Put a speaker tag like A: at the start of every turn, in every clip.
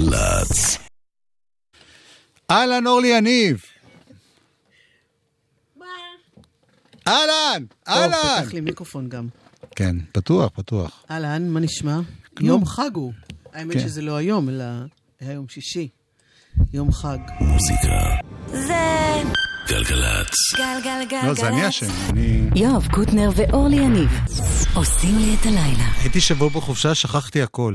A: גלגלצ.
B: אהלן, אורלי יניב. אהלן, אהלן.
C: טוב, פתח לי מיקרופון גם.
B: כן, פתוח, פתוח.
C: אהלן, מה נשמע? יום חג הוא. האמת
B: כן.
C: שזה לא היום, אלא היה יום שישי. יום חג.
A: מוזיקה.
D: זה
A: גלגלצ.
D: גלגלגלגלצ.
B: לא, זה אני אשם. אני...
D: יואב קוטנר ואורלי יניב עושים לי את הלילה.
B: הייתי שבוע בחופשה, שכחתי הכל.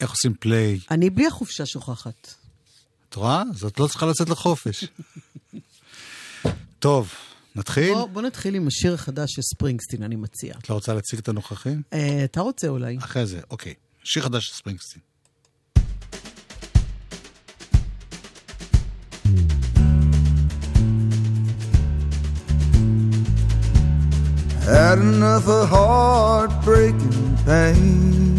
B: איך עושים פליי.
C: אני בלי החופשה שוכחת.
B: את רואה? אז את לא צריכה לצאת לחופש. טוב, נתחיל?
C: בוא, בוא נתחיל עם השיר החדש של ספרינגסטין, אני מציע.
B: את לא רוצה להציג את הנוכחים?
C: אה, אתה רוצה אולי?
B: אחרי זה, אוקיי. שיר חדש של ספרינגסטין.
E: Had enough of heartbreaking pain.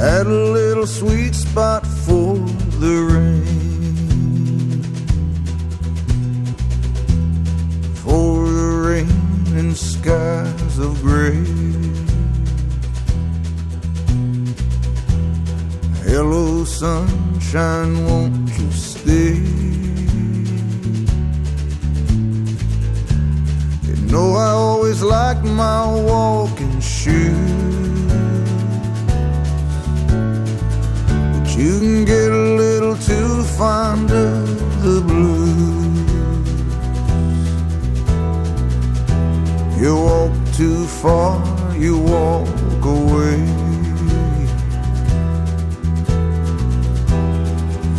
E: Had a little sweet spot for the rain. For the rain and skies of gray. Hello, sunshine, won't you stay? You know I always like my walking shoes you can get a little too fond of the blues. You walk too far, you walk away.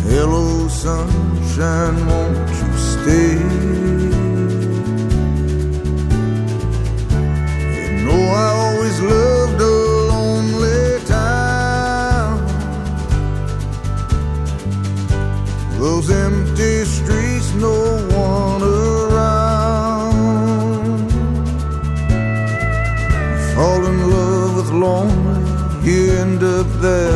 E: Hello sunshine, won't the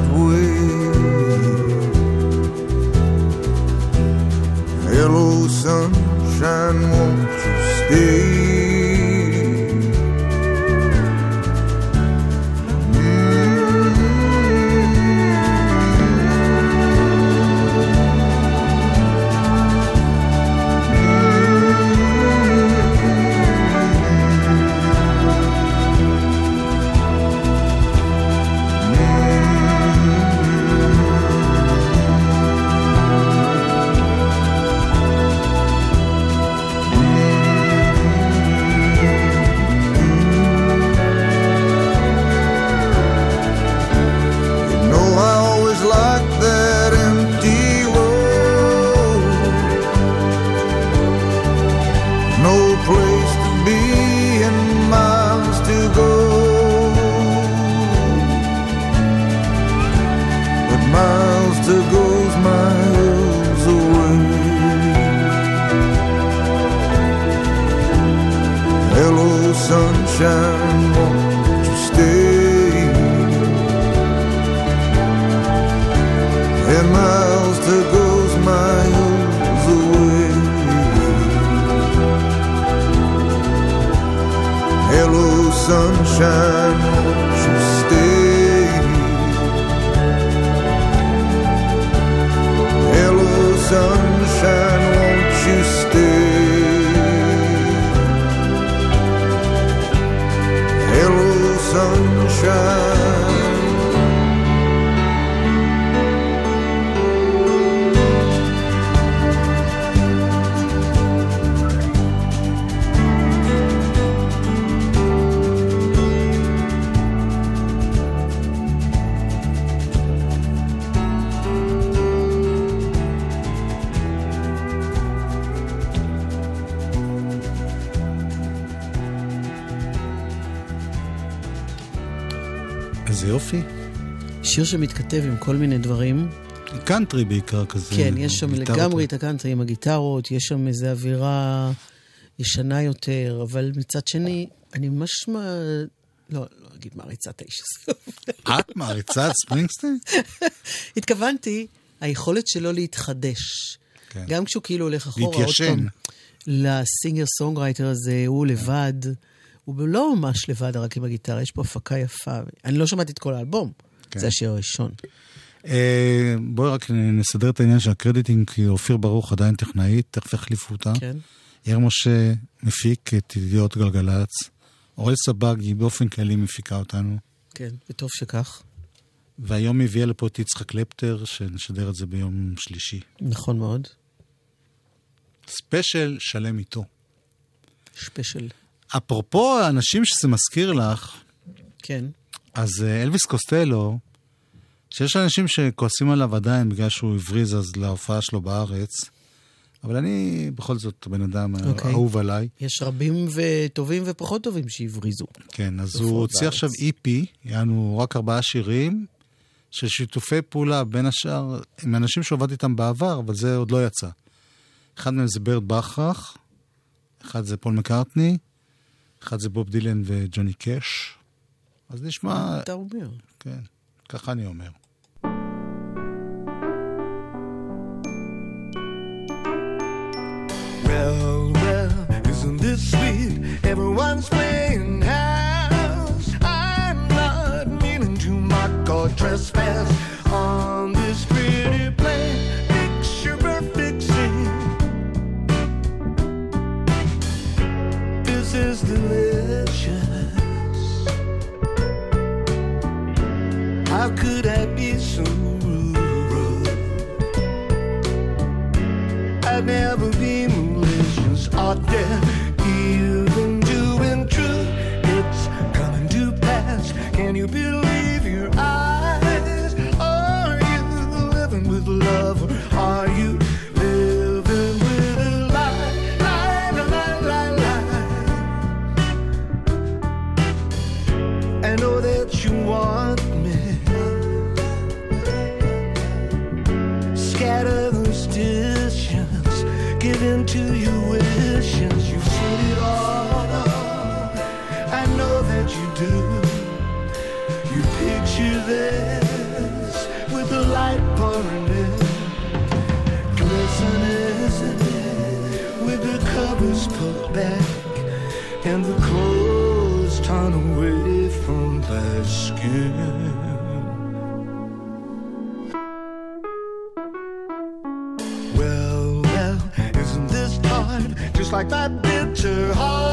E: sunshine,
C: שיר שמתכתב עם כל מיני דברים.
B: קאנטרי בעיקר כזה.
C: כן, יש שם. לגמרי את הקאנטרי עם הגיטרות, יש שם איזו אווירה ישנה יותר, אבל מצד שני, אני ממש... מה... לא, לא אגיד מעריצת האיש הזה.
B: את מעריצה את ספרינגסטין?
C: התכוונתי, היכולת שלו להתחדש.
B: כן.
C: גם כשהוא כאילו הולך אחורה, עוד
B: להתיישן.
C: פעם, ל singer songwriter הזה, הוא לבד. הוא לא ממש לבד רק עם הגיטרה, יש פה הפקה יפה. אני לא שמעתי את כל האלבום,
B: כן.
C: זה השיר הראשון.
B: אה, בואי רק נסדר את העניין של הקרדיטים, כי אופיר ברוך עדיין טכנאית, תכף יחליפו אותה.
C: כן.
B: יאיר משה מפיק את ידיעות גלגלצ. אורל סבג היא באופן כללי מפיקה אותנו.
C: כן, וטוב שכך.
B: והיום היא הביאה לפה את יצחק קלפטר, שנשדר את זה ביום שלישי.
C: נכון מאוד.
B: ספיישל שלם איתו.
C: ספיישל.
B: אפרופו האנשים שזה מזכיר לך,
C: כן.
B: אז אה, אלוויס קוסטלו, שיש אנשים שכועסים עליו עדיין בגלל שהוא הבריז אז להופעה שלו בארץ, אבל אני בכל זאת בן אדם
C: אוקיי.
B: אהוב עליי.
C: יש רבים וטובים ופחות טובים שהבריזו.
B: כן, אז הוא הוציא. עכשיו EP, יענו רק ארבעה שירים, של שיתופי פעולה בין השאר עם אנשים שעבד איתם בעבר, אבל זה עוד לא יצא. אחד מהם זה ברד בכרך, אחד זה פול מקארטני, אחד זה בוב דילן וג'וני קאש. אז נשמע,
C: אתה אומר.
B: כן, ככה אני אומר.
F: Well, well, isn't this sweet? Everyone's playing house. I'm not meaning to mock or trespass even doing. It's coming to pass. Can you believe your eyes? Are you living with love or are you living with a lie? Lie, lie. I know that you want me. Scatter those distance, give in to. Picture this with the light pouring in, glistening with the covers pulled back and the clothes torn away from the skin. Well, well, isn't this hard? Just like my bitter heart.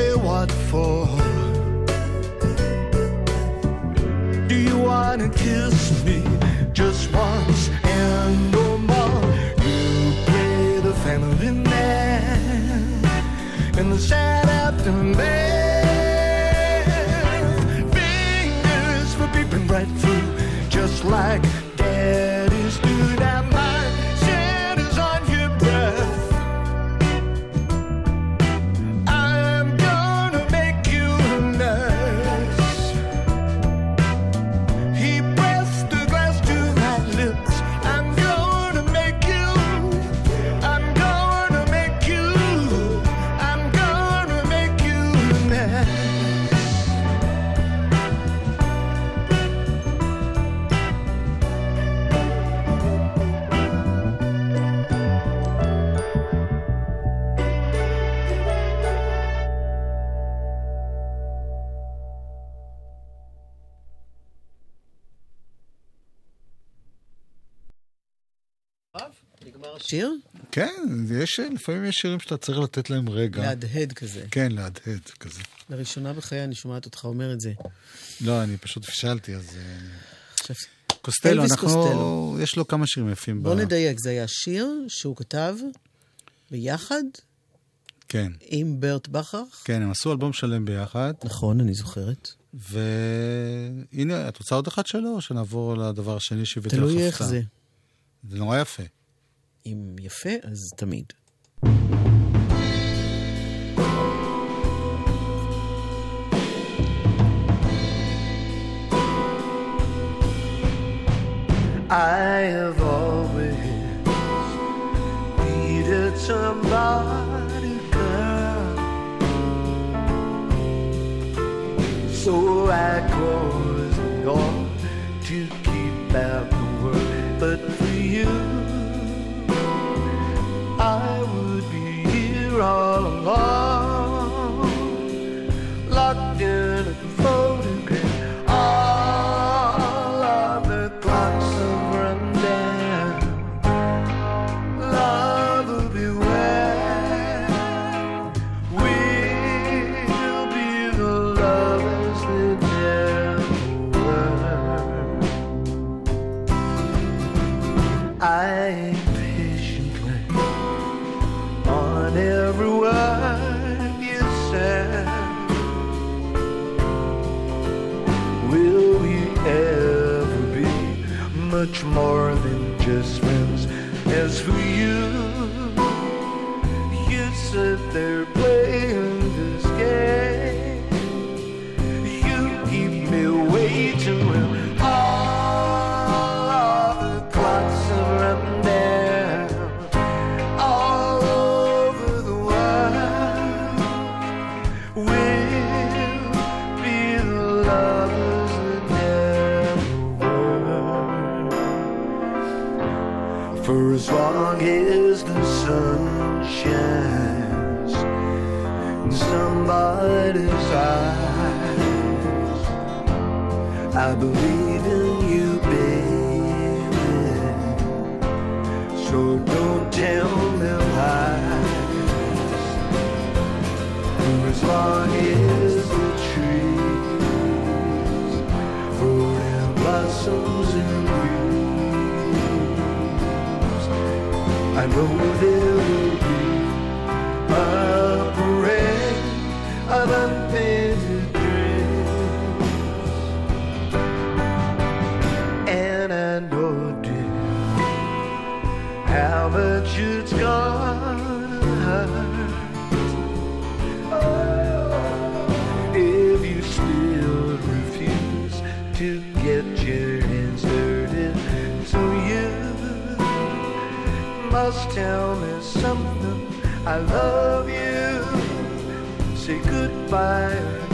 F: Say what for. Do you wanna kiss me just once and no more? You play the family man in the sad aftermath. Fingers for peeping right through, just like
C: השיר?
B: כן, יש, לפעמים יש שירים שאתה צריך לתת להם רגע.
C: להדהד כזה.
B: כן, להדהד כזה.
C: לראשונה בחיי אני שומעת אותך אומר את זה.
B: לא, אני פשוט פישלתי, אז... אה,
C: עכשיו,
B: קוסטלו, אנחנו...
C: קוסטלו.
B: יש לו כמה שירים יפים.
C: בוא
B: ב-
C: נדייק, זה היה שיר שהוא כתב ביחד
B: כן,
C: עם ברט בכרך.
B: כן, הם עשו אלבום שלם ביחד,
C: נכון, אני זוכרת.
B: והנה, את רוצה עוד אחד שלו, או שנעבור לדבר השני שהבאתי לך
C: תלוי איך? זה.
B: זה נורא יפה.
C: אם יפה, אז תמיד.
F: I have I patiently on every word you said. Will we ever be much more than just friends? As for you, you sit there believe in you, baby. So don't tell me lies. For as long as the trees fruit and blossoms and leaves, I know there must tell me something. I love you. Say goodbye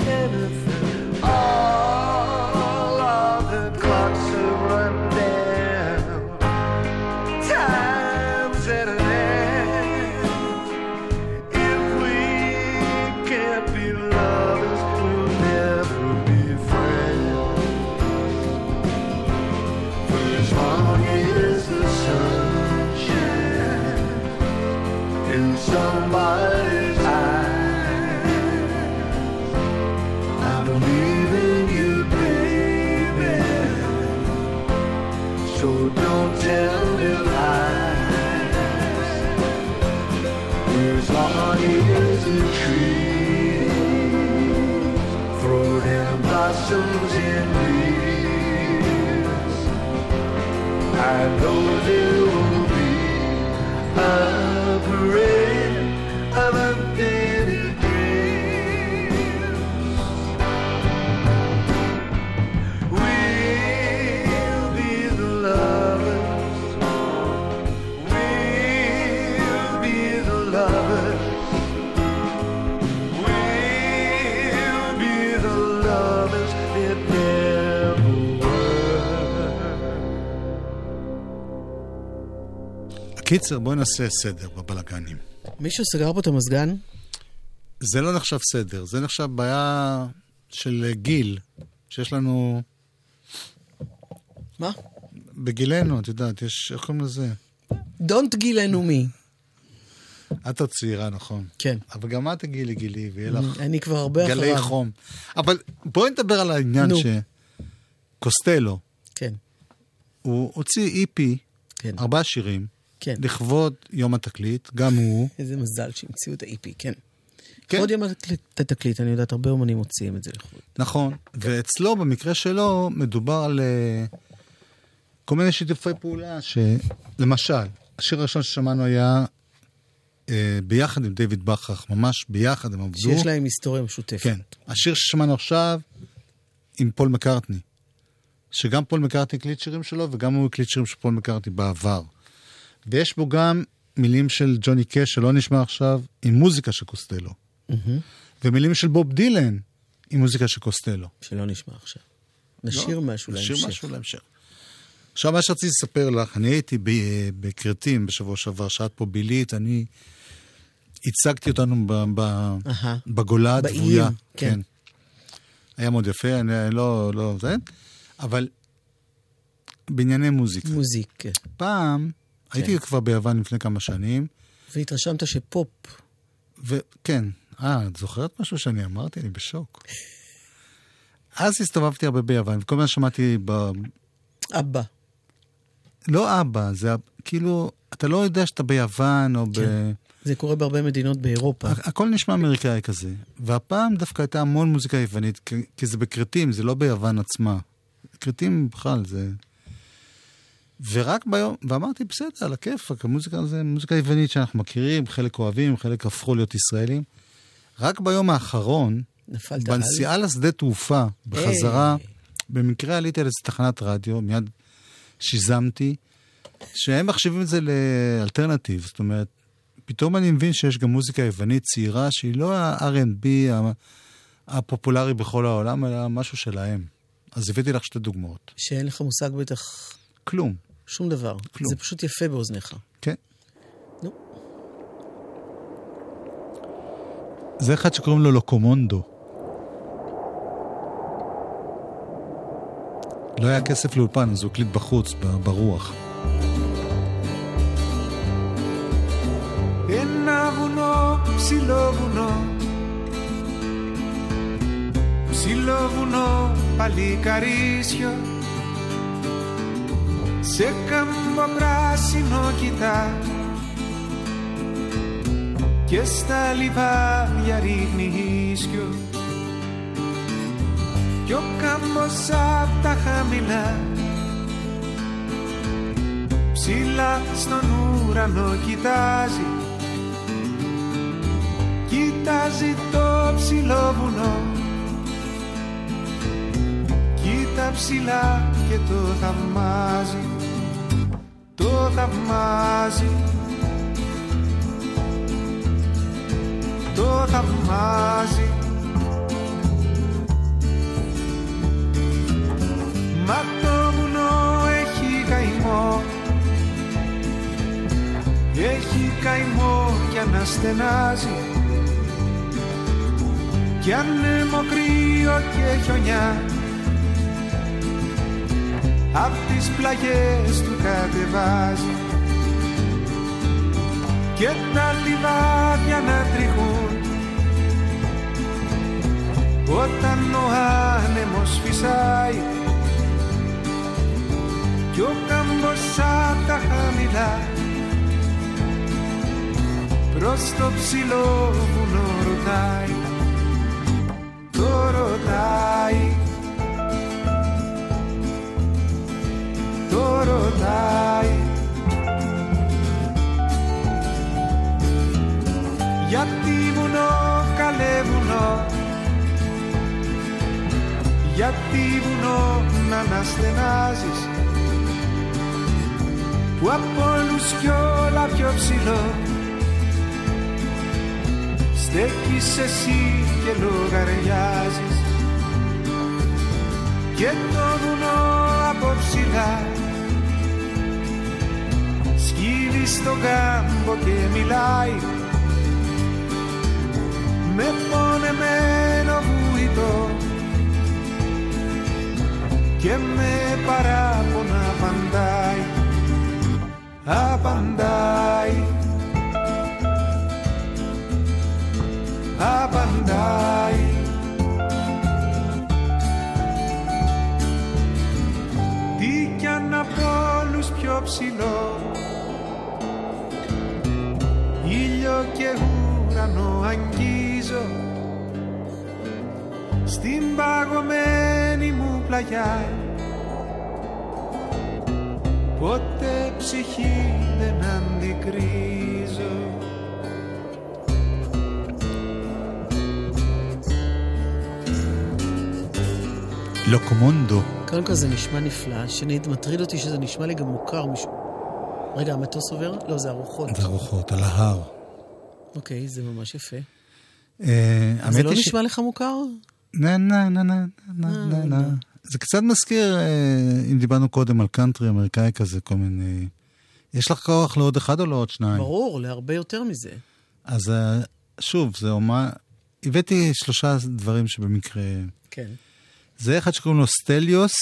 F: those
B: קיצר, בואי נעשה סדר בבלגנים.
C: מישהו סגר פה את המזגן?
B: זה לא נחשב סדר, זה נחשב בעיה של גיל, שיש לנו
C: מה?
B: בגילנו, את יודעת, יש, איך קוראים לזה?
C: Don't גילנו מי.
B: את עוד צעירה, נכון.
C: כן.
B: אבל גם את תגיעי לגילי, ויהיה לך
C: אני כבר הרבה
B: גלי
C: אחריו.
B: חום. אבל בואי נדבר על העניין
C: נו.
B: שקוסטלו,
C: כן,
B: הוא הוציא איפי,
C: כן,
B: ארבעה שירים,
C: כן.
B: לכבוד יום התקליט, גם הוא.
C: איזה מזל שהמציאו את ה-EP, כן.
B: כן.
C: לכבוד יום התקליט- התקליט, אני יודעת, הרבה אומנים מוציאים את זה לכבוד.
B: נכון, ואצלו, במקרה שלו, מדובר על אה, כל מיני שיתופי פעולה, שלמשל, השיר הראשון ששמענו היה אה, ביחד עם דיוויד בכרך, ממש ביחד הם עבדו.
C: שיש להם היסטוריה משותפת.
B: כן. השיר ששמענו עכשיו עם פול מקארטני, שגם פול מקארטני הקליט שירים שלו, וגם הוא הקליט שירים של פול מקארטני בעבר. ויש בו גם מילים של ג'וני קש, שלא נשמע עכשיו, עם מוזיקה של קוסטלו. ומילים של בוב דילן, עם מוזיקה של קוסטלו.
C: שלא נשמע עכשיו. נשאיר משהו
B: לא,
C: להמשך.
B: נשאיר משהו להמשך. עכשיו, מה שרציתי לספר לך, אני הייתי בכרתים בשבוע שעבר, שאת פה בילית, אני הצגתי אותנו ב- ב-. בגולה הדבויה.
C: כן.
B: היה מאוד יפה, אני לא, לא, זה, אבל בענייני מוזיקה.
C: מוזיקה.
B: פעם, הייתי כבר ביוון לפני כמה שנים,
C: והתרשמת שפופ,
B: וכן, אה, את זוכרת משהו שאני אמרתי? אני בשוק. אז הסתובבתי הרבה ביוון, וכל הזמן שמעתי ב...
C: אבא.
B: לא אבא, זה כאילו, אתה לא יודע שאתה ביוון או ב...
C: כן. זה קורה בהרבה מדינות באירופה.
B: הכ- הכל נשמע אמריקאי כזה. והפעם דווקא הייתה המון מוזיקה יוונית, כי- כי זה בכרתים, זה לא ביוון עצמה. כרתים בכלל, זה... ורק ביום, ואמרתי, בסדר, על הכיפאק, המוזיקה זה מוזיקה יוונית שאנחנו מכירים, חלק אוהבים, חלק הפכו להיות ישראלים. רק ביום האחרון,
C: נפלת על...
B: בנסיעה לשדה תעופה, בחזרה,
C: היי.
B: במקרה עליתי על איזה תחנת רדיו, מיד שיזמתי, שהם מחשיבים את זה לאלטרנטיב. זאת אומרת, פתאום אני מבין שיש גם מוזיקה יוונית צעירה, שהיא לא ה-R&B הפופולרי בכל העולם, אלא משהו שלהם. אז הבאתי לך שתי דוגמאות.
C: שאין לך מושג בטח
B: כלום,
C: שום דבר.
B: כלום.
C: זה פשוט יפה באוזניך.
B: כן.
C: נו.
B: זה אחד שקוראים לו לוקומונדו. לא היה כסף לאולפן, אז הוא הקליט בחוץ, ב- ברוח.
G: Ένα βουνό, ψηλό βουνό Ψηλό βουνό, παλικαρίσιο Σε κάμπο πράσινο κοιτά. Και στα λιβάδια ρίχνει ίσιο Κι ο κάμπος απ' τα χαμηλά. Ψηλά στον ουρανό κοιτάζει. Κοιτάζει το ψηλό βουνό. Κοίτα ψηλά και το θαυμάζει Το θαυμάζει. Το θαυμάζει. Μα το βουνό έχει καημό. Έχει καημό κι αναστενάζει κι ανέμο κρύο και χιονιά απ' τις πλαγιές του κατεβάζει. Και τα λιβάδια να τριχούν. Όταν ο άνεμος φυσάει κι ο κάμπος απ' τα χαμηλά. Προς το ψηλό βουνό ρωτάει. Το ρωτάει το ρωτάει. Γιατί βουνό καλέ βουνό. Γιατί βουνό να αναστενάζεις. Που από όλους κι όλα πιο ψηλό. Στέκεις εσύ και λογαριάζεις. Και το βουνό από ψηλά στον κάμπο και μιλάει. Με πονεμένο βουητό και με παράπονα απαντάει. Απαντάει. Απαντάει. Τι κι αν από όλους πιο ψηλό ήλιο και ουρανό αγγίζω στην παγωμένη μου πλαγιά ποτέ ψυχή δεν αντικρίζω
B: לוקומונדו.
C: קודם כל זה נשמע נפלא, שנית, מטריד אותי שזה נשמע לי גם מוכר משהו. רגע, המטוס עובר? לא, זה הרוחות.
B: זה הרוחות, על ההר.
C: אוקיי, זה ממש יפה.
B: אה,
C: זה לא נשמע לך מוכר?
B: נה נה נה נה נה נה נה. זה קצת מזכיר, אה, אם דיברנו קודם על קאנטרי אמריקאי כזה, כל מיני... יש לך כוח לעוד אחד או לעוד שניים?
C: ברור, להרבה יותר מזה.
B: אז אה, שוב, זה אומה... הבאתי שלושה דברים שבמקרה...
C: כן.
B: זה אחד שקוראים לו סטליוס,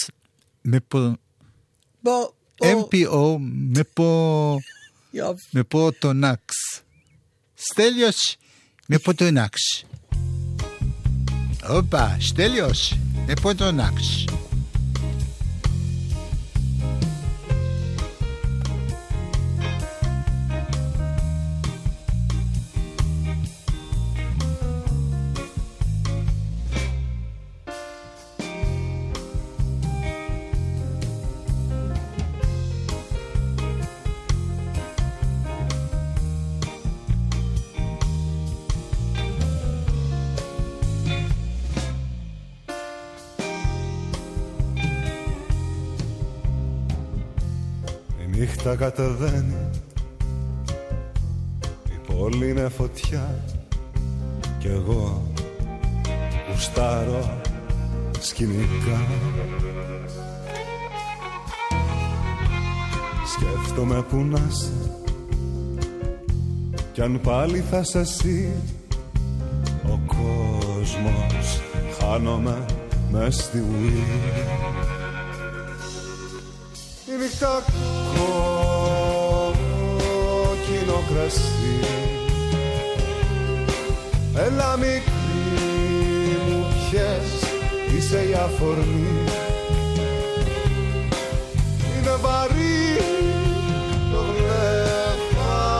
B: מפו...
C: בוא.
B: MPO, מפו... מפוטונקס. סטליוס מפוטונקס. הופה, סטליוס מפוטונקס.
H: Νύχτα κατεβαίνει. Η πόλη είναι φωτιά. Κι εγώ γουστάρω σκηνικά. Σκέφτομαι που να είσαι. Κι αν πάλι θα σε εσύ Ο κόσμος Χάνομαι μες στη ουή η νύχτα κόκκινο κρασί Έλα μικρή μου πιες είσαι η αφορμή. Είναι βαρύ το βλεφαρό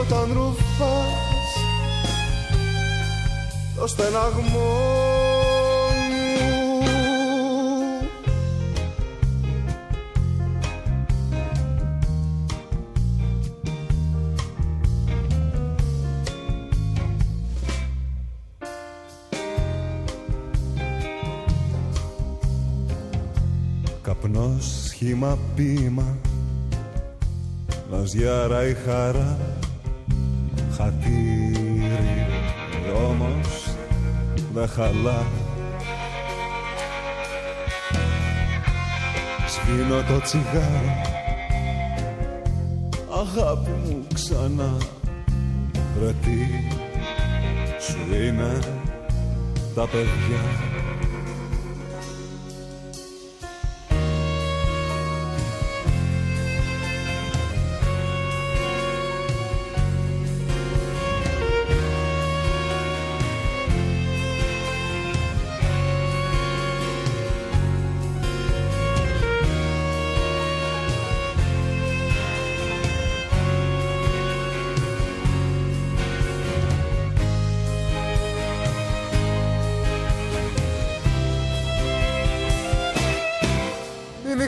H: Όταν ρουφάς το στεναγμό σχήμα ποίημα Ναζιάρα η χαρά Χατήρι όμως δεν χαλά. Σβήνω το τσιγάρο Αγάπη μου ξανά. Ρε τι σου είναι τα παιδιά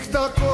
H: está com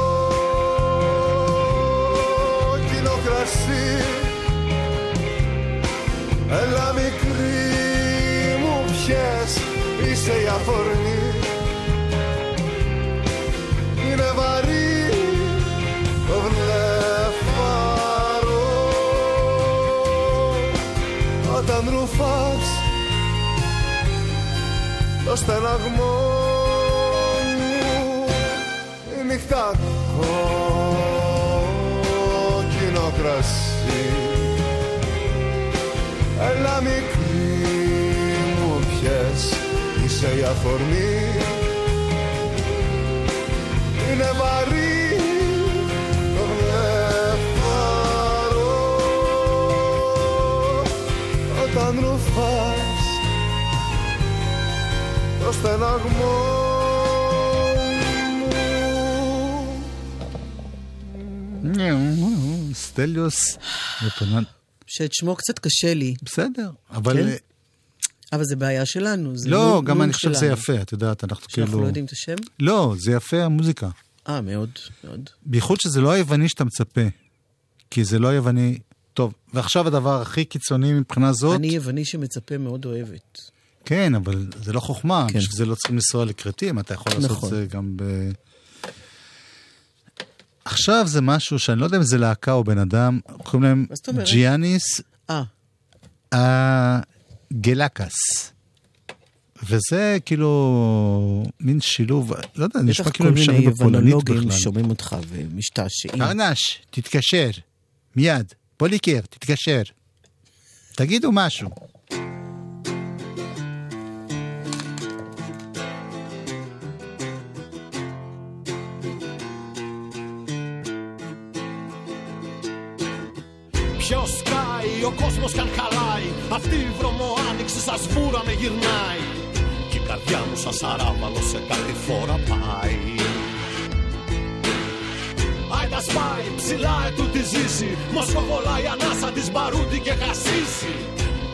B: סבליוס ופנן...
C: שאת שמו קצת קשה לי.
B: בסדר, כן? אבל...
C: כן? אבל זה בעיה שלנו. זה
B: לא,
C: מול,
B: גם
C: מול
B: אני חושב שזה יפה, את יודעת, אנחנו
C: שאנחנו
B: כאילו...
C: שאנחנו לא יודעים את השם?
B: לא, זה יפה המוזיקה.
C: אה, מאוד, מאוד.
B: בייחוד שזה לא היווני שאתה מצפה, כי זה לא היווני... טוב, ועכשיו הדבר הכי קיצוני מבחינה זאת...
C: אני יווני שמצפה מאוד אוהבת.
B: כן, אבל זה לא חוכמה,
C: כן.
B: בשביל זה לא צריכים לנסוע לכרתים, אתה יכול
C: נכון.
B: לעשות את זה גם ב... עכשיו זה משהו שאני לא יודע אם זה להקה או בן אדם, קוראים להם? ג'יאניס
C: אה,
B: גלקס. וזה כאילו מין שילוב, לא יודע, נשמע כאילו הם שרים בפולנית בכלל.
C: שומעים אותך ומשתעשעים.
B: ארנש, תתקשר, מיד. פוליקר, תתקשר. תגידו משהו.
I: Κόσμος κι αν χαλάει. Αυτή η βρωμοάνοιξη σας βούρανε γυρνάει. Και η καρδιά μου σαν σαράβαλο σε κάτι φορά πάει. Άιντα σπάει, ψηλά ετούτη ζήσει. Μοσκοβολάει ανάσα της μπαρούτι και χασίσει.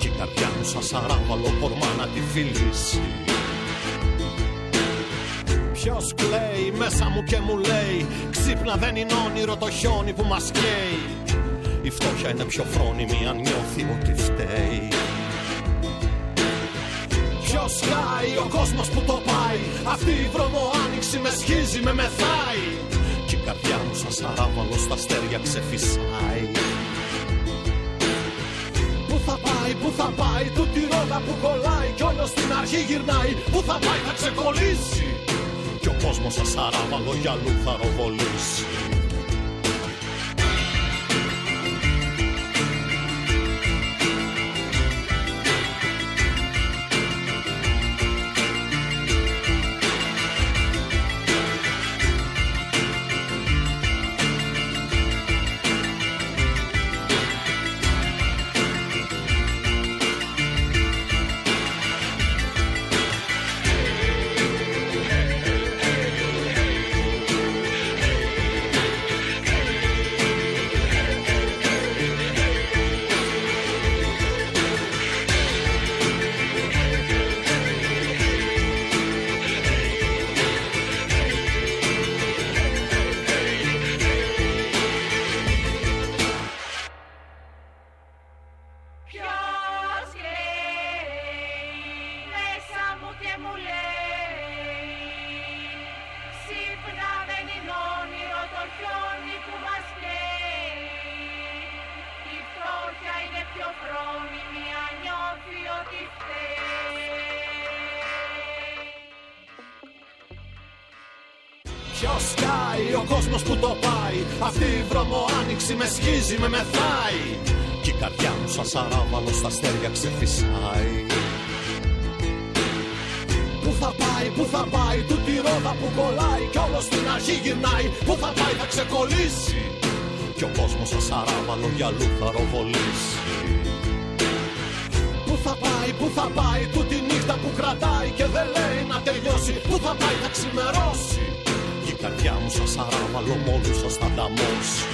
I: Και η καρδιά μου σαν σαράβαλο κορμά να τη φιλήσει. Ποιος κλαίει μέσα μου και μου λέει Ξύπνα δεν είναι όνειρο το χιόνι που μας καίει Η φτώχεια είναι πιο φρόνιμη αν νιώθει ότι φταίει. Ποιος χάει ο κόσμος που το πάει Αυτή η βρωμοάνοιξη με σχίζει, με μεθάει. Και η καρδιά μου σαν σαράβαλο στα αστέρια ξεφυσάει. Πού θα πάει, πού θα πάει, τούτη ρόδα που κολλάει Κι όλος στην αρχή γυρνάει, πού θα πάει θα ξεκολλήσει. Κι ο κόσμος σαν σαράβαλο για αλλού θα ροβολήσει σχίζει, με μεθάει. Κι η καρδιά μου σαν σαράβαλο στα αστέρια ξεφυσάει. Πού θα πάει, πού θα πάει, τούτη ρόδα που κολλάει. Κι όλος στην αρχή γυρνάει. Πού θα πάει, θα ξεκολλήσει. Κι ο κόσμος σαν σαράβαλο για αλλού θα ροβολήσει. Πού θα πάει, πού θα πάει, τούτη νύχτα που κρατάει και δεν λέει να τελειώσει. Πού θα πάει, θα ξημερώσει. Κι η καρδιά μου σαν σαράβαλο μόλις σας θα ταμώσει.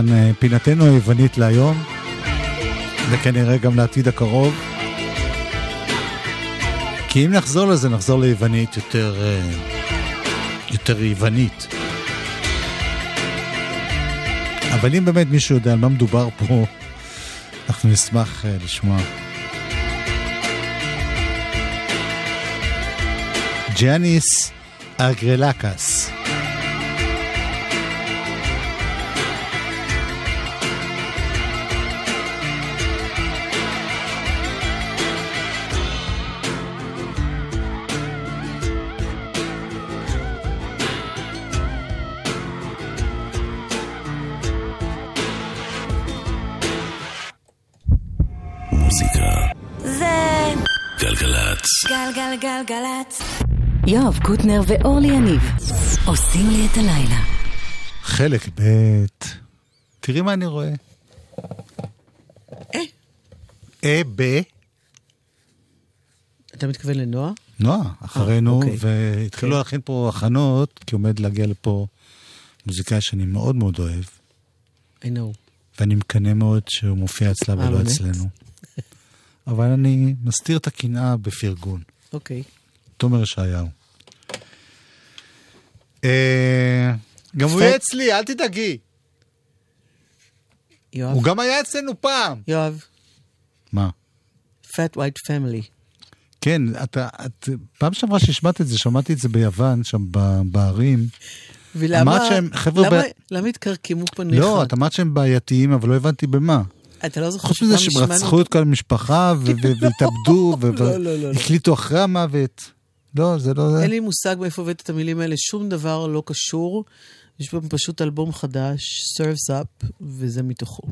B: כאן אה, פינתנו היוונית להיום, וכנראה גם לעתיד הקרוב. כי אם נחזור לזה, נחזור ליוונית יותר, אה, יותר יוונית. אבל אם באמת מישהו יודע על מה מדובר פה, אנחנו נשמח אה, לשמוע. ג'אניס אגרלקס.
D: יואב קוטנר ואורלי יניב עושים לי את הלילה.
B: חלק ב'. תראי מה אני רואה.
C: אה.
B: אה ב...
C: אתה מתכוון לנועה?
B: נועה, אחרינו,
C: אוקיי.
B: והתחילו להכין פה הכנות, כי עומד להגיע לפה מוזיקאי שאני מאוד מאוד אוהב,
C: I know.
B: ואני מקנא מאוד שהוא מופיע אצלה
C: אה,
B: ולא
C: באמת?
B: אצלנו. אבל אני מסתיר את הקנאה בפרגון.
C: אוקיי.
B: תומר ישעיהו. אה, גם הוא יהיה אצלי, אל תדאגי.
C: יואב.
B: הוא גם היה אצלנו פעם.
C: יואב.
B: מה?
C: Fat White Family.
B: כן, אתה, את, פעם שעברה שהשמעת את זה, שמעתי את זה ביוון, שם ב- בערים.
C: ולמה...
B: אמרת שהם- חבר'ה,
C: למה,
B: ב-
C: למה התקרקמו פניך?
B: לא, את אמרת שהם בעייתיים, אבל לא הבנתי במה.
C: אתה לא זוכר
B: חוץ מזה שהם רצחו את כל המשפחה והתאבדו
C: לא, לא, לא.
B: והקליטו אחרי המוות. לא, זה לא.
C: אין לי מושג מאיפה הבאת את המילים האלה, שום דבר לא קשור. יש פה פשוט אלבום חדש, Serves Up, וזה מתוכו.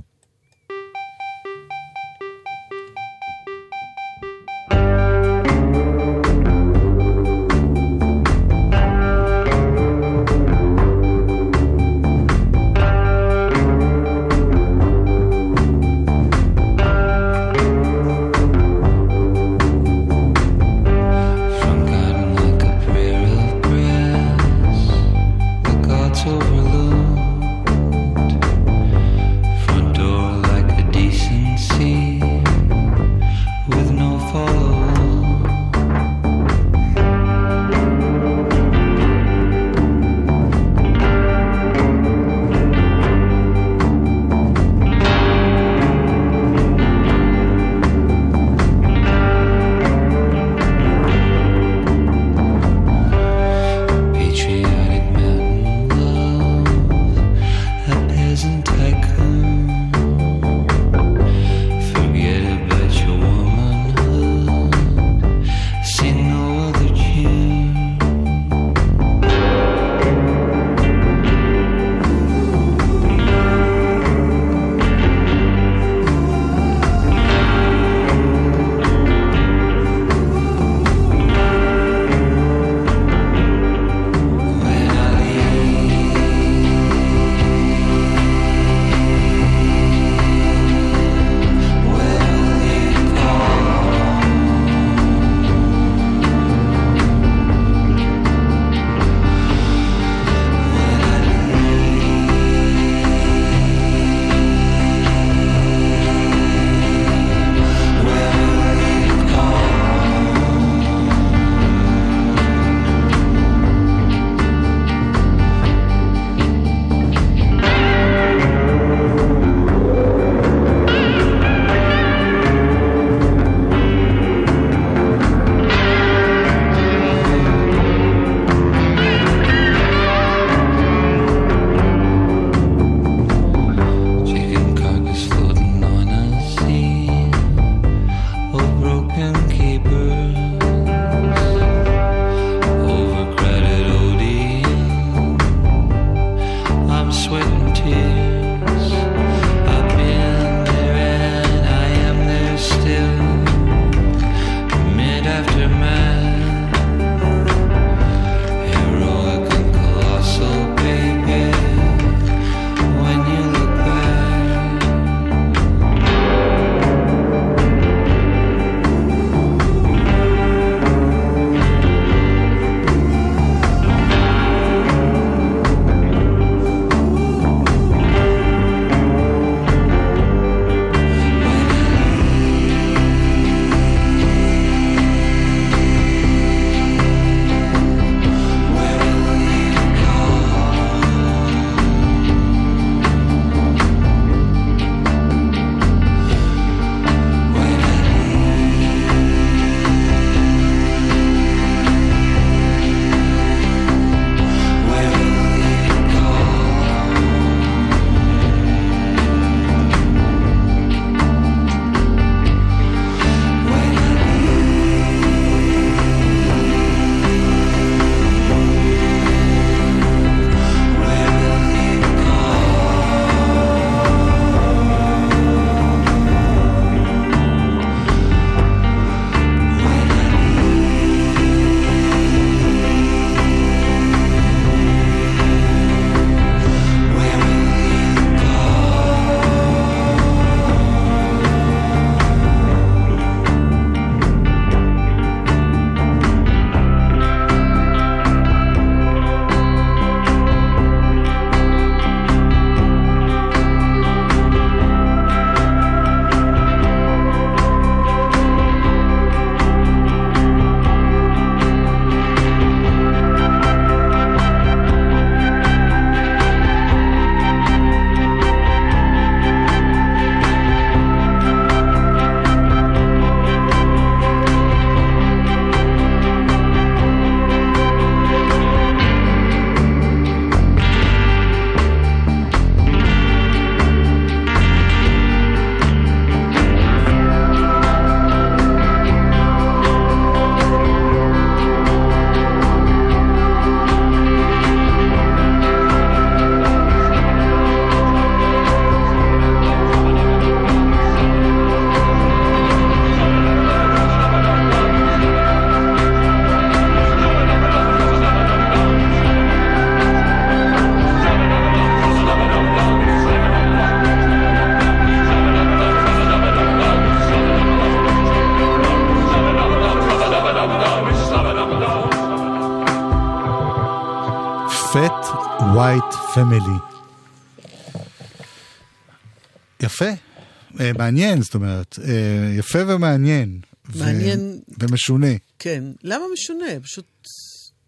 B: מעניין, זאת אומרת, אה, יפה ומעניין. ו-
C: מעניין.
B: ומשונה.
C: כן. למה משונה? פשוט...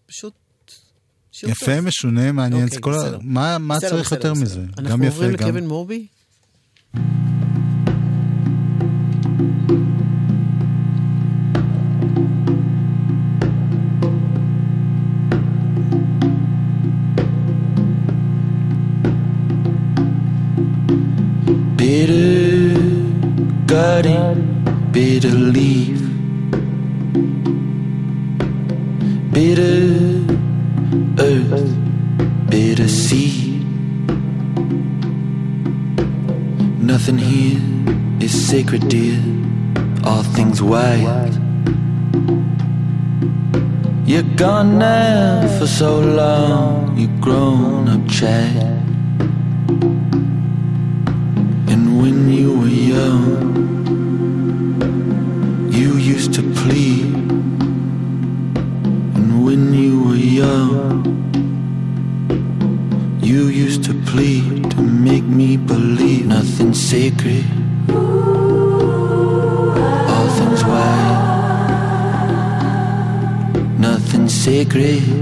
C: פשוט...
B: יפה,
C: טוב.
B: משונה, מעניין.
C: אוקיי,
B: כל
C: בסדר.
B: מה מה
C: בסדר,
B: צריך
C: בסדר,
B: יותר
C: בסדר.
B: מזה?
C: אנחנו
B: גם יפה,
C: עוברים
B: גם...
C: לקווין מורבי?
J: Bitter bitter leaf, bitter earth, bitter seed. Nothing here is sacred, dear. All things wild. You're gone now for so long, you've grown up child. creio.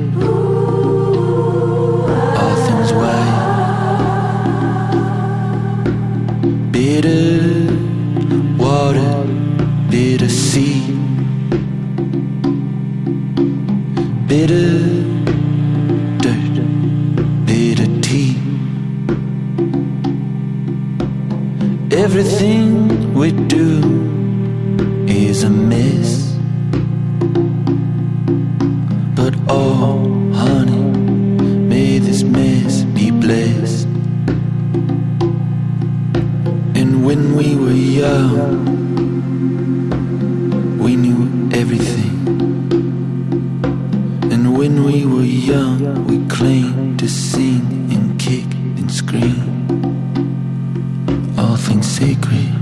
J: Sacred,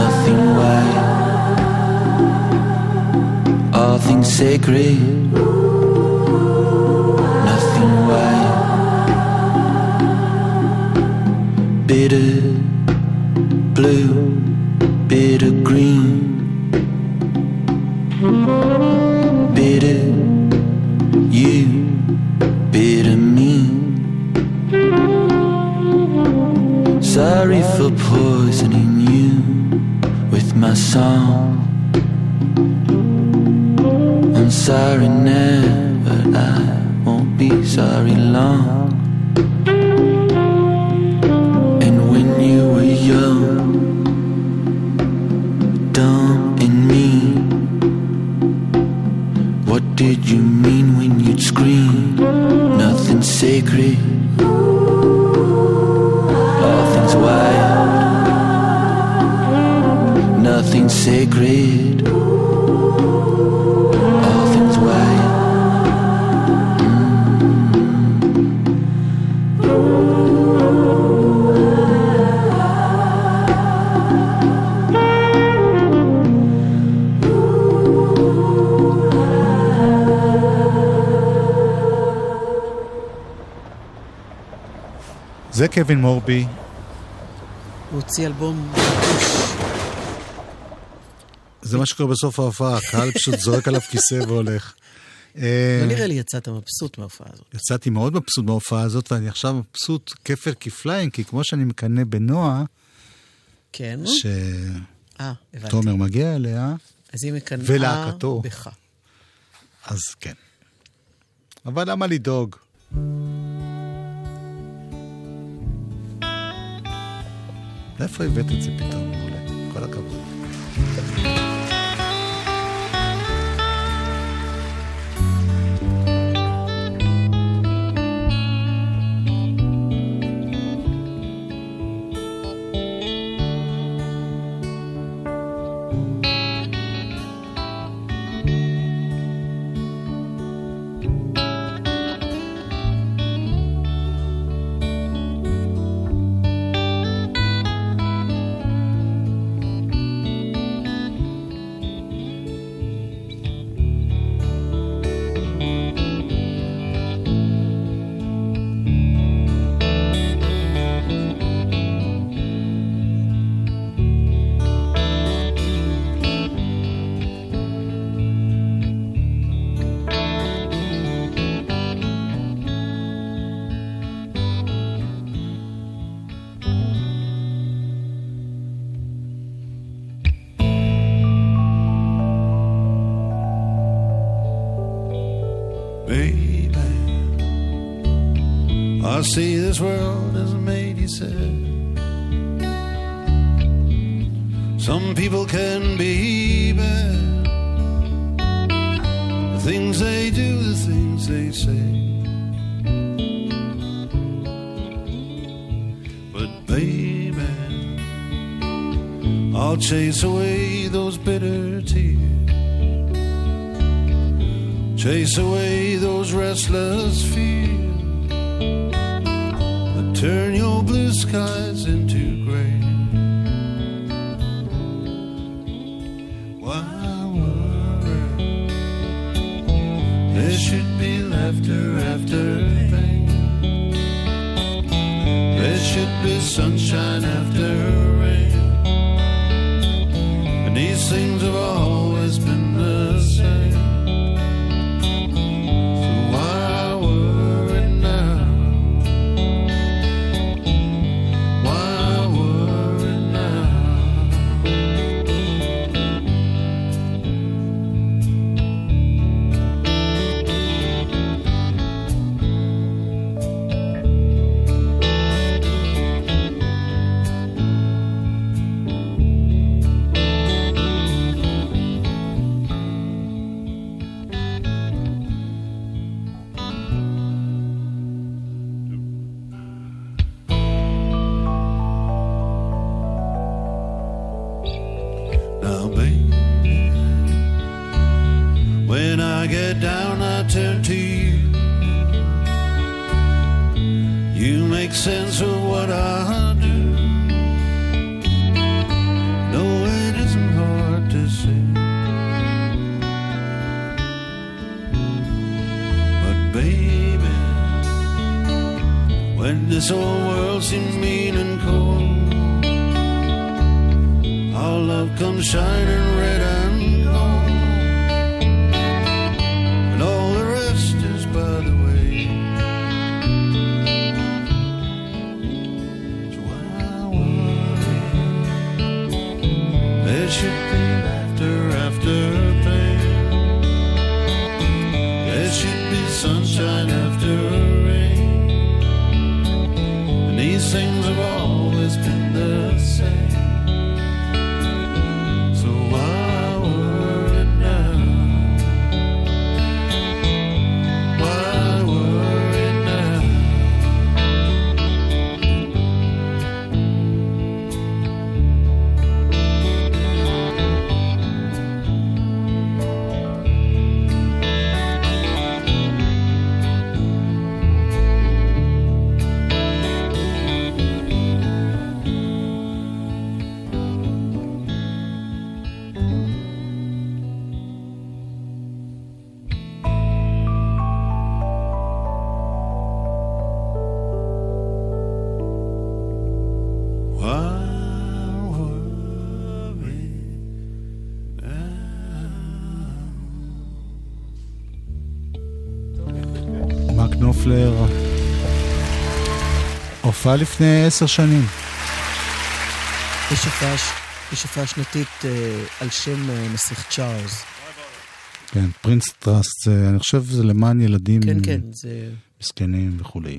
J: nothing wild. All things sacred,
B: קווין מורבי,
C: הוא הוציא אלבום...
B: זה מה שקורה בסוף ההופעה, הקהל פשוט זורק עליו כיסא והולך. אה,
C: לא נראה לי יצאת מבסוט מההופעה הזאת.
B: יצאתי מאוד מבסוט מההופעה הזאת, ואני עכשיו מבסוט כפל כפליים, כי כמו שאני מקנא בנועה,
C: כן?
B: שתומר
C: אה, הבנתי.
B: מגיע אליה,
C: אז היא מקנאה
B: ולהקתו.
C: בך.
B: אז כן. אבל למה לדאוג? מאיפה הבאת את זה פתאום, מעולה? כל הכבוד.
F: I'll chase away those bitter tears. Chase away those restless fears that turn your blue skies into gray. Why worry? There should be laughter after pain. There should be sunshine after of all love comes shining red and
B: הופעה לפני עשר שנים.
C: יש הופעה ש- יש הופעה שנתית אה, על שם אה, נסיך צ'ארלס.
B: כן, פרינס טראסט, אני חושב שזה למען ילדים
C: כן, כן, זה...
B: מסכנים וכולי.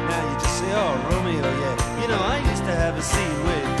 J: Say, oh, Romeo, yeah. You know, I used to have a scene with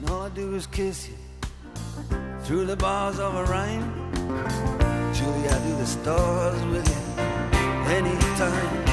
J: and all I do is kiss you through the bars of a rhyme. Julie, I do the stars with you anytime.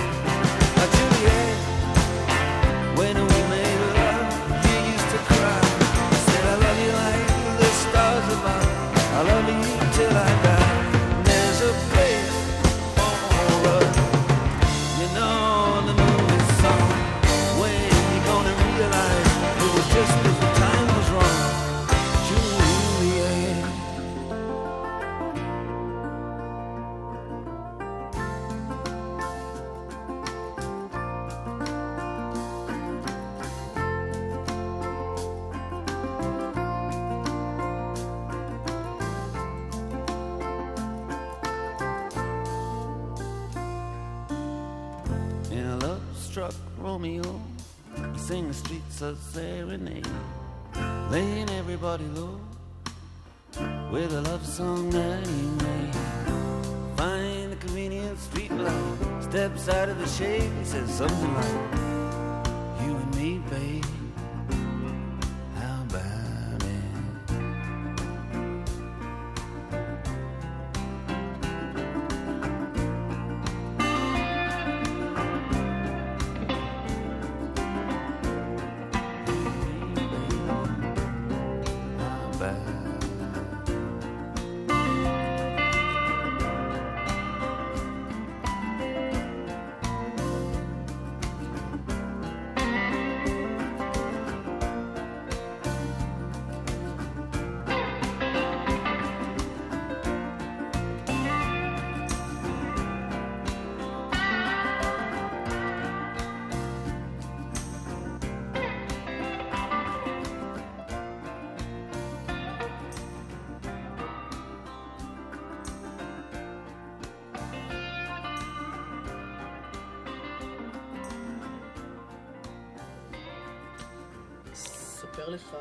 C: אספר לך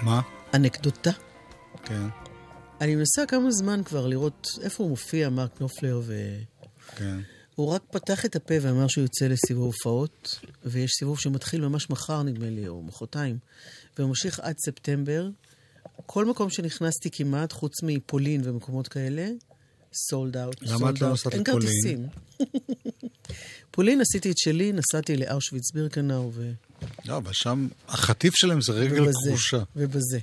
B: מה?
C: אנקדוטה.
B: כן,
C: אני מנסה כמה זמן כבר לראות איפה הוא מופיע, מרק נופלר, ו...
B: כן.
C: הוא רק פתח את הפה ואמר שהוא יוצא לסיבוב הופעות, ויש סיבוב שמתחיל ממש מחר, נדמה לי, או מחרתיים, וממשיך עד ספטמבר. כל מקום שנכנסתי כמעט, חוץ מפולין ומקומות כאלה, סולד אאוט.
B: למה את לא נוסעת
C: אין
B: לפולין?
C: כרטיסים. פולין עשיתי את שלי, נסעתי לאושוויץ בירקנאו, ו...
B: לא, אבל שם החטיף שלהם זה רגל
C: ובזה,
B: כרושה.
C: ובזה.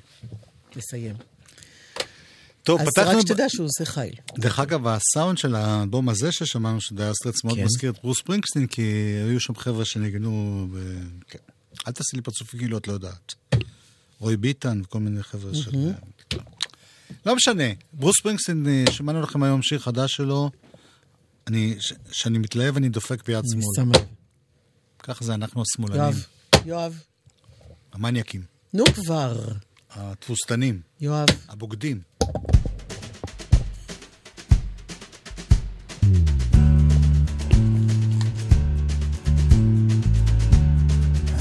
C: נסיים.
B: טוב,
C: אז
B: פתחנו...
C: רק
B: ב-
C: שתדע שהוא עושה חיל.
B: דרך אגב, הסאונד של האלבום הזה ששמענו, סטרטס, מאוד
C: כן.
B: מזכיר את ברוס ספרינגסטין, כי היו שם חבר'ה שניגנו... ב... כן. אל תעשי לי פרצופי כאילו את לא יודעת. רוי ביטן וכל מיני חבר'ה של... לא משנה. ברוס ספרינגסטין, אה, שמענו לכם היום שיר חדש שלו. אני, ש- שאני מתלהב, אני דופק ביד שמאל. ככה זה אנחנו השמאלנים.
C: יואב, יואב,
B: המניאקים.
C: נו כבר.
B: התבוסתנים.
C: יואב.
B: הבוגדים.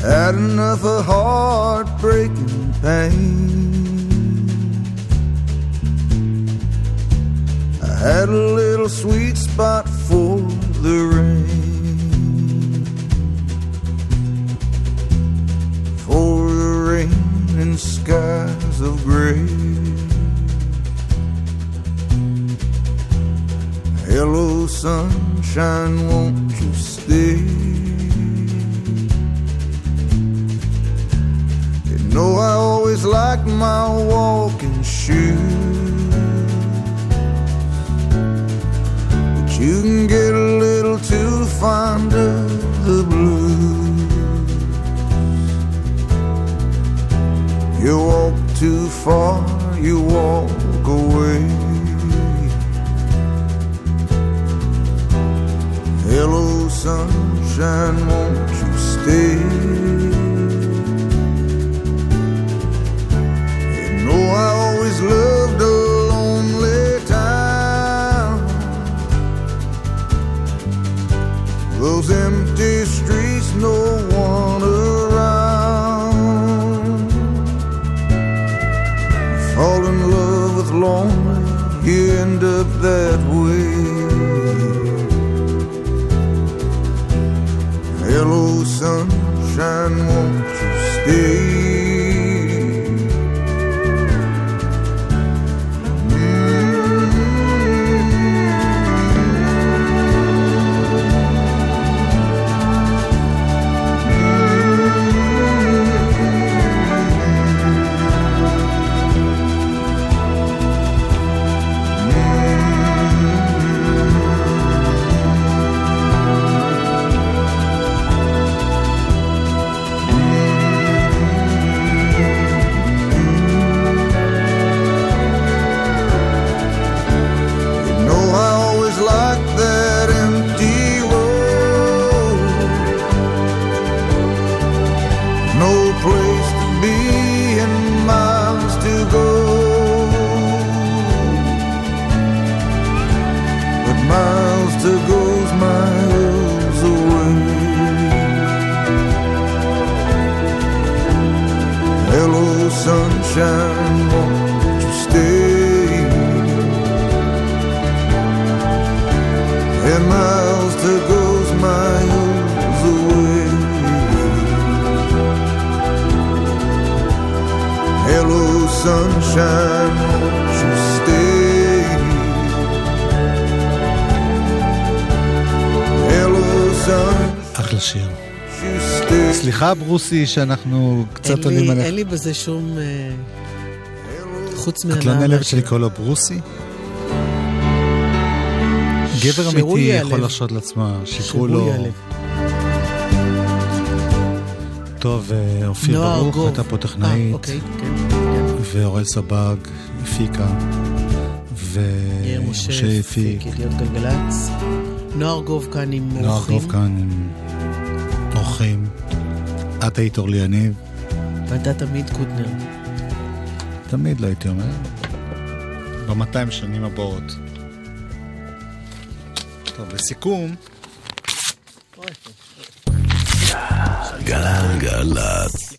E: Had enough of heartbreaking pain. I had a little sweet spot for the rain. Skies of gray. Hello, sunshine, won't you stay? You know I always liked my walking shoes But you can get a little too fond of the blues You walk too far, you walk away Hello sunshine, won't you stay? You know I always loved a lonely town. Those empty streets, no one lonely, you end up that way. Hello, sunshine, won't you stay?
B: ברוסי, שאנחנו קצת עולים
C: לי-
B: עליך.
C: אין לי בזה שום... אה, חוץ
B: את לא נעלבת. לקרוא לו ברוסי? גבר אמיתי. יכול להרשות לעצמה, שיקראו
C: שהוא
B: לו... טוב, אה, אופיר ברוך. הייתה פה טכנאית,
C: אה, אוקיי, כן, כן.
B: ואורל סבג הפיקה, ומשה הפיק.
C: נועה ארגוב כאן עם אורחים.
B: ארגוב כאן עם אורחים. את היית אורלי יניב,
C: ואתה תמיד קוטנר.
B: תמיד לא הייתי אומר. ב-200 שנים הבאות. טוב, לסיכום,
A: גלגלצ.